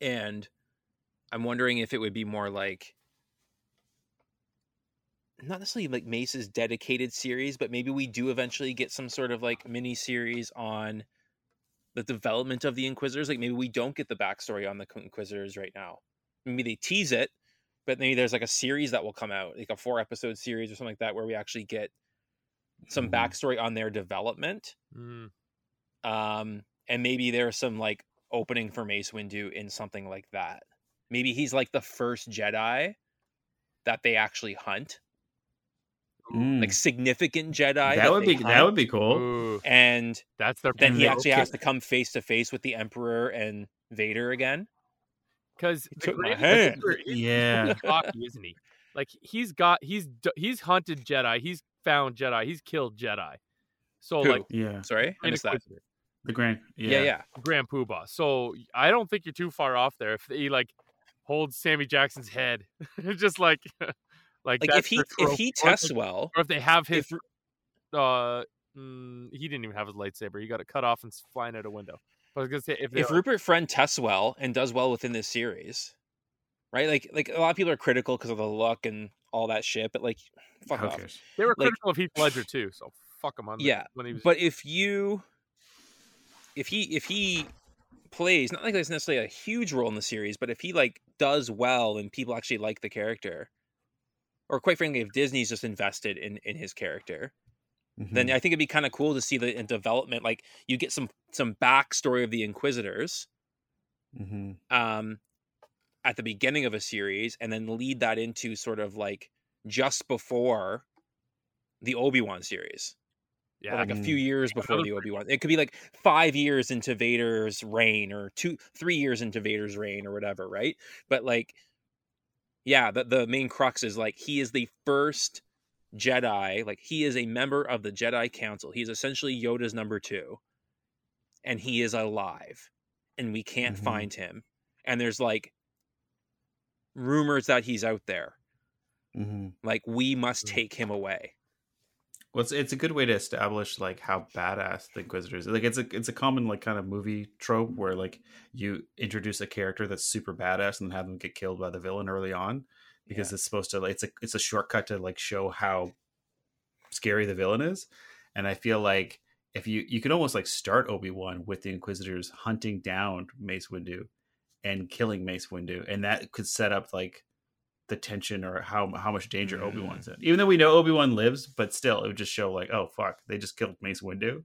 and I'm wondering if it would be more like. Not necessarily like Mace's dedicated series, but maybe we do eventually get some sort of like mini series on the development of the Inquisitors. Like maybe we don't get the backstory on the Inquisitors right now. Maybe they tease it, but maybe there's like a series that will come out, like a four episode series or something like that, where we actually get some Mhm. backstory on their development. mm, Um, and maybe there's some like opening for Mace Windu in something like that. Maybe he's like the first Jedi that they actually hunt, Mm. like significant Jedi. that would they be that would be cool. ooh, And that's their then he actually they'll has to come face to face with the Emperor and Vader again. because took my hand. Yeah. cocky, isn't he? Like he's got he's he's hunted Jedi, he's found Jedi, he's killed Jedi. So Who? like Yeah, Sorry, I missed that. The Grand. Yeah, Yeah, yeah. Grand Poobah. So I don't think you're too far off there. If he like holds Sammy Jackson's head, just like like Like if he if he Or if tests they- well, or if they have his if- uh mm, he didn't even have his lightsaber. He got it cut off and flying out a window. But I was gonna say if, if Rupert Friend tests well and does well within this series, right? Like like a lot of people are critical because of the look and all that shit, but like fuck Who off. cares? they were like- critical of Heath Ledger too, so fuck him on that Yeah, when he was But if you if he if he plays not like there's necessarily a huge role in the series, but if he like does well and people actually like the character, or quite frankly, if Disney's just invested in in his character, then Mhm. I think it'd be kind of cool to see the in development. Like you get some some backstory of the Inquisitors Mhm. um, at the beginning of a series, and then lead that into sort of like just before the Obi Wan series, yeah, or like a few years before the Obi Wan. It could be like five years into Vader's reign, or two, three years into Vader's reign, or whatever, right? But like, yeah, the the main crux is like he is the first Jedi. Like he is a member of the Jedi Council. He is essentially Yoda's number two, and he is alive, and we can't Mhm. find him. And there's like rumors that he's out there. Mhm. Like we must Mm. take him away. Well, it's, it's a good way to establish like how badass the Inquisitors. Like it's a it's a common like kind of movie trope where like you introduce a character that's super badass and then have them get killed by the villain early on because Yeah. it's supposed to like it's a it's a shortcut to like show how scary the villain is. And I feel like if you you could almost like start Obi Wan with the Inquisitors hunting down Mace Windu and killing Mace Windu, and that could set up like the tension or how how much danger Mm. Obi Wan's in. Even though we know Obi Wan lives, but still, it would just show like, oh fuck, they just killed Mace Windu.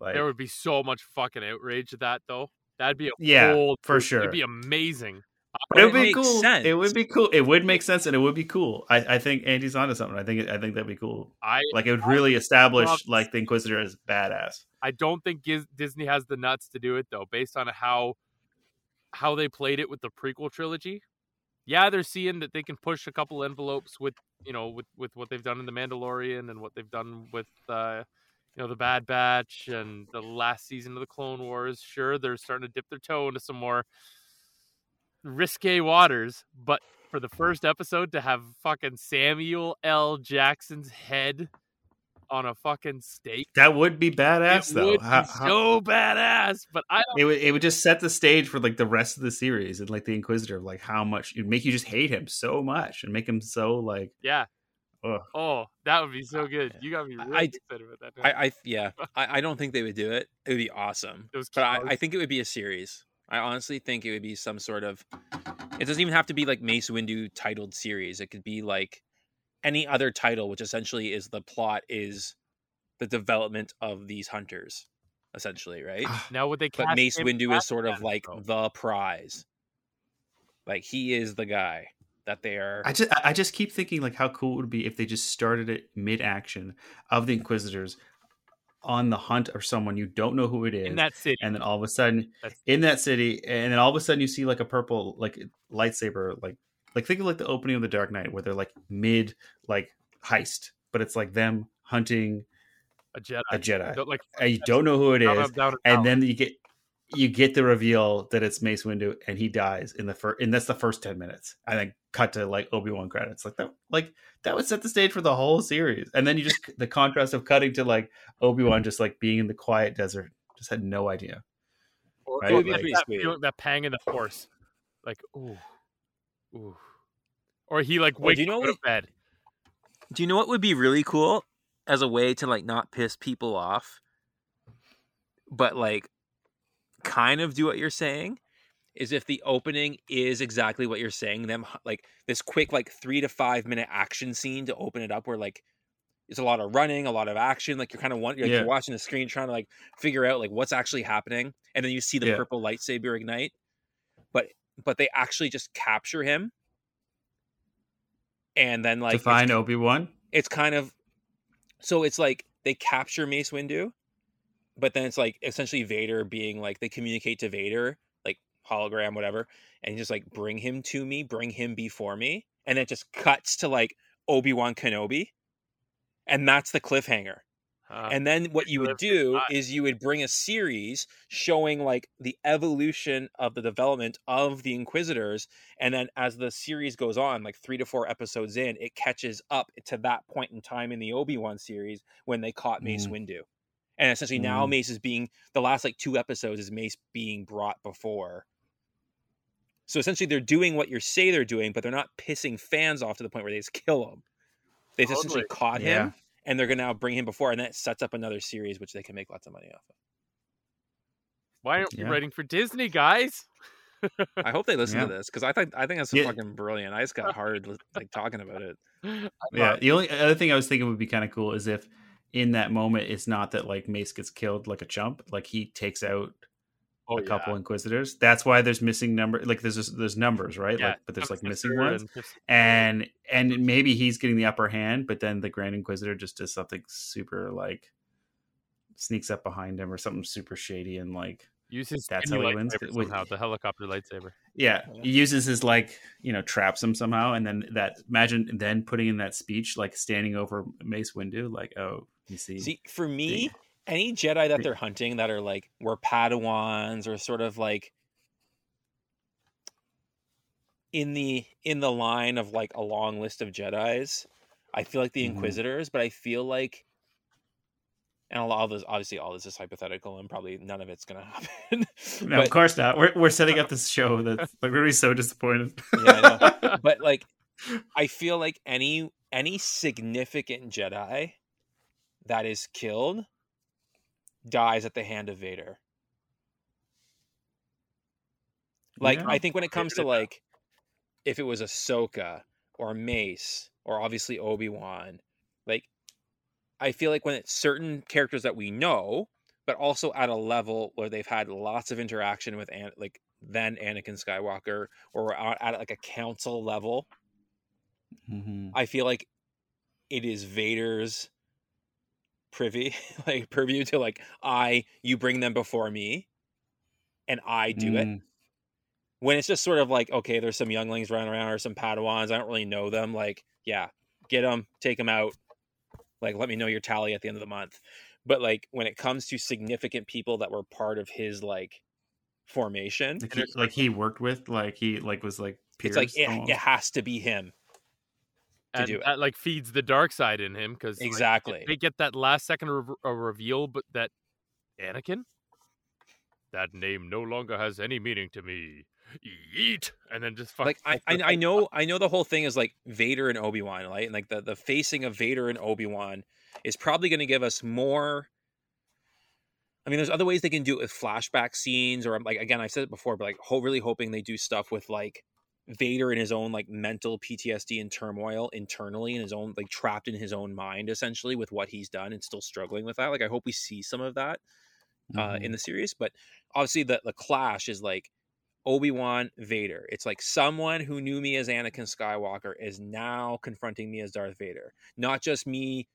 Like, there would be so much fucking outrage at that though. That'd be a Yeah, whole for sure. It'd be amazing. but it would be makes cool. It would be cool. It would make sense, and it would be cool. I, I think Andy's onto something. I think it, I think that'd be cool. I Like it would really establish love- like the Inquisitor as badass. I don't think Giz- Disney has the nuts to do it though, based on how how they played it with the prequel trilogy. Yeah, they're seeing that they can push a couple envelopes with you know with with what they've done in the Mandalorian and what they've done with uh, you know the Bad Batch and the last season of the Clone Wars. Sure, they're starting to dip their toe into some more risque waters, but for the first episode to have fucking Samuel L. Jackson's head on a fucking stake That would be badass, it though. would How- be how- so badass. But I don't. it would it would just set the stage for like the rest of the series and like the Inquisitor, like how much it'd make you just hate him so much and make him so like Yeah. Ugh. Oh, that would be so ah, good. You got me really I- excited about that. I, I yeah, I, I don't think they would do it. It would be awesome, Those but I. I think it would be a series. I honestly think it would be some sort of. It doesn't even have to be like Mace Windu titled series. It could be like any other title, which essentially is the plot is the development of these hunters, essentially, right? Ah. now would they? but Mace Windu is sort of like though? the prize. Like he is the guy that they are. I just I just keep thinking like how cool it would be if they just started it mid action of the Inquisitors on the hunt of someone you don't know who it is in that city. and then all of a sudden That's- in that city and then all of a sudden you see like a purple like lightsaber like like think of like the opening of the Dark Knight where they're like mid like heist, but it's like them hunting A Jedi. a Jedi. Don't, like and you don't know who it is, down, down, down. and then you get you get the reveal that it's Mace Windu and he dies in the first and that's the first 10 minutes and then cut to like Obi-Wan credits like that like that would set the stage for the whole series and then you just the contrast of cutting to like Obi-Wan just like being in the quiet desert just had no idea Or- right? or Like- that, feeling- that pang in the force, like ooh, ooh, or he like wakes you know up out of what- bed. Do you know what would be really cool as a way to like not piss people off, but like kind of do what you're saying? Is if the opening is exactly what you're saying, them like this quick like three to five minute action scene to open it up, where like it's a lot of running, a lot of action. Like you're kind of like Yeah. you're watching the screen, trying to like figure out like what's actually happening, and then you see the Yeah. purple lightsaber ignite. But but they actually just capture him, and then like to it's find Obi-Wan it's kind of so it's like they capture Mace Windu, but then it's like essentially Vader being like they communicate to Vader like hologram whatever, and just like bring him to me, bring him before me, and then it just cuts to like Obi Wan Kenobi, and that's the cliffhanger. Uh, And then what you would do is you would bring a series showing like the evolution of the development of the Inquisitors. And then as the series goes on, like three to four episodes in, it catches up to that point in time in the Obi Wan series when they caught Mace Mm. Windu. And essentially now Mm. Mace is being, the last like two episodes is Mace being brought before. So essentially they're doing what you say they're doing, but they're not pissing fans off to the point where they just kill him. They've essentially caught Yeah. him and they're going to now bring him before, and that sets up another series which they can make lots of money off of. why aren't we writing for Disney, guys? I hope they listen Yeah. to this because I think I think that's Yeah. fucking brilliant. I just got hard like talking about it. yeah the only other thing I was thinking would be kind of cool is if in that moment it's not that like Mace gets killed like a chump like he takes out Oh, a couple inquisitors that's why there's missing number like there's just, there's numbers right Yeah, like but there's like Sister missing ones and and and maybe he's getting the upper hand but then the grand inquisitor just does something super like sneaks up behind him or something super shady and like uses his That's how he wins. lightsaber Wait. somehow, the helicopter lightsaber. yeah Yeah. he uses his like you know traps him somehow and then that imagine then putting in that speech like standing over mace windu like oh you see, See, for me, any Jedi that they're hunting that are like were Padawans or sort of like in the in the line of like a long list of Jedi's, I feel like the Mhm. Inquisitors, but I feel like and a lot of this obviously all this is hypothetical and probably none of it's gonna happen. no but- of course not we're, we're setting up this show that's like we're gonna be so disappointed Yeah, I but like I feel like any any significant Jedi that is killed dies at the hand of Vader. Like Yeah. I think when it comes to Figured it out. like if it was Ahsoka or Mace or obviously Obi-Wan, like I feel like when it's certain characters that we know, but also at a level where they've had lots of interaction with An- like then Anakin Skywalker or at, at like a council level, Mhm. I feel like it is Vader's privy, like purview to like I you bring them before me and I do it. Mm. When it's just sort of like okay, there's some younglings running around or some Padawans, I don't really know them. Like yeah, get them, take them out. Like let me know your tally at the end of the month. But like when it comes to significant people that were part of his like formation, like, he, like he worked with like he like was like it's like it, it has to be him. To and do it. that like feeds the dark side in him because Exactly. they get that last second re- reveal, but that Anakin, that name no longer has any meaning to me. Eat, and then just fuck, like I, I I know I know the whole thing is like Vader and Obi Wan, right? And like the the facing of Vader and Obi Wan is probably going to give us more. I mean, there's other ways they can do it with flashback scenes, or like again, I've said it before, but like ho- really hoping they do stuff with like Vader in his own like mental PTSD and turmoil internally in his own like trapped in his own mind essentially with what he's done and still struggling with that. Like I hope we see some of that uh, Mhm. in the series. But obviously, the the clash is like Obi Wan Vader. It's like someone who knew me as Anakin Skywalker is now confronting me as Darth Vader. Not just me,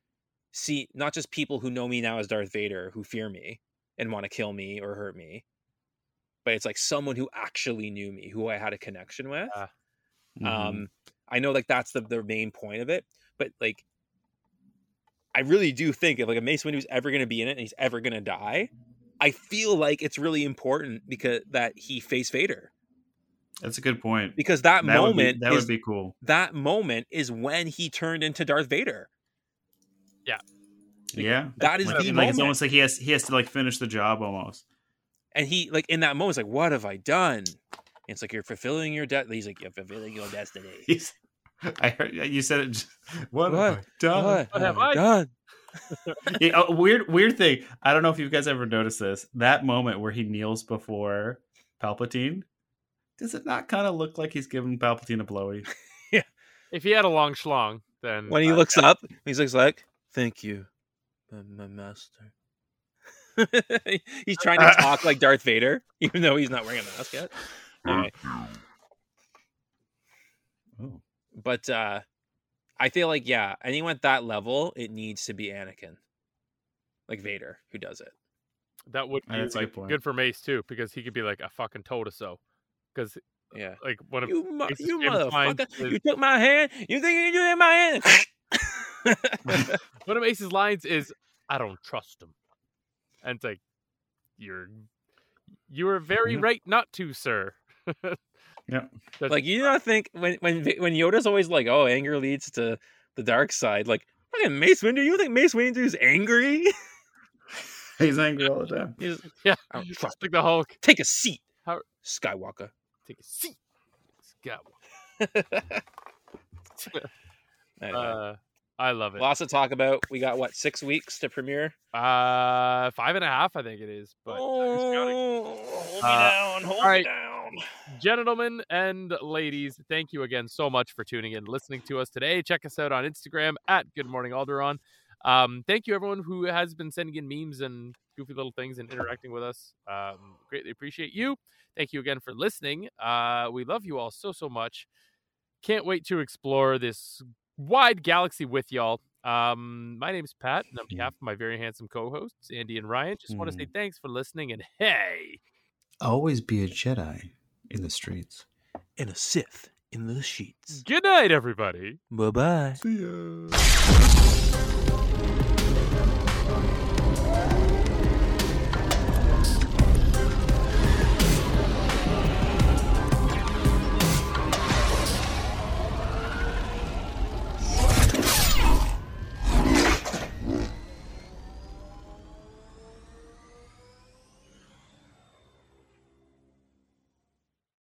see, not just people who know me now as Darth Vader who fear me and want to kill me or hurt me, but it's like someone who actually knew me, who I had a connection with. Ah. Mhm. Um, I know like that's the the main point of it, but like, I really do think if like a Mace Windu's ever going to be in it and he's ever going to die, I feel like it's really important because that he face Vader that's a good point. because that, That would be, moment that is would be cool. that moment is when he turned into Darth Vader. Yeah, Yeah. That is like, the like moment, it's almost like he has he has to like finish the job almost. And he like in that moment, it's like, "What have I done?" And it's like you're fulfilling your debt. He's like, "You're fulfilling your destiny." He's, I heard you said it. Just, what, What? have I done? What, have have I I done? Yeah, oh, weird, weird thing. I don't know if you guys ever noticed this. That moment where he kneels before Palpatine, does it not kind of look like he's giving Palpatine a blowy? Yeah. If he had a long schlong, then When he uh, looks up, he's looks like, "Thank you, my, my master." he's trying to talk like Darth Vader, even though he's not wearing a mask yet. Anyway, Oh. but uh I feel like yeah, anyone at that level, it needs to be Anakin, like Vader, who does it. that would Uh, be that's a like, good point. good for Mace too, because he could be like a fucking told Totoso. Because Yeah, like one of you, mo- you motherfucker! is- You took my hand. You think you took my hand? one of Ace's lines is, "I don't trust him," and it's like, "You're you were very Mhm. right not to, sir." Yeah. That's- like you do not think when when when Yoda's always like, "Oh, anger leads to the dark side." Like fucking Mace Windu, you think Mace Windu's angry? He's angry all the time. He's, yeah, I don't trust. like the Hulk. Take a seat, How- Skywalker. Take a seat. Go. Anyway, Uh, I love it. lots to talk about. We got what six weeks to premiere. Uh, five and a half, I think it is. But oh, hold me Uh, down, hold all right. me down. gentlemen and ladies, thank you again so much for tuning in, listening to us today. Check us out on Instagram at Good Morning Alderaan. Um, thank you everyone who has been sending in memes and goofy little things and interacting with us. Um, greatly appreciate you. Thank you again for listening. Uh, we love you all so so much. Can't wait to explore this wide galaxy with y'all. Um, my name's Pat, and on behalf of my very handsome co-hosts Andy and Ryan, just want to say thanks for listening. And hey. Always be a Jedi in the streets. And a Sith in the sheets. Good night, everybody. Bye bye. See ya.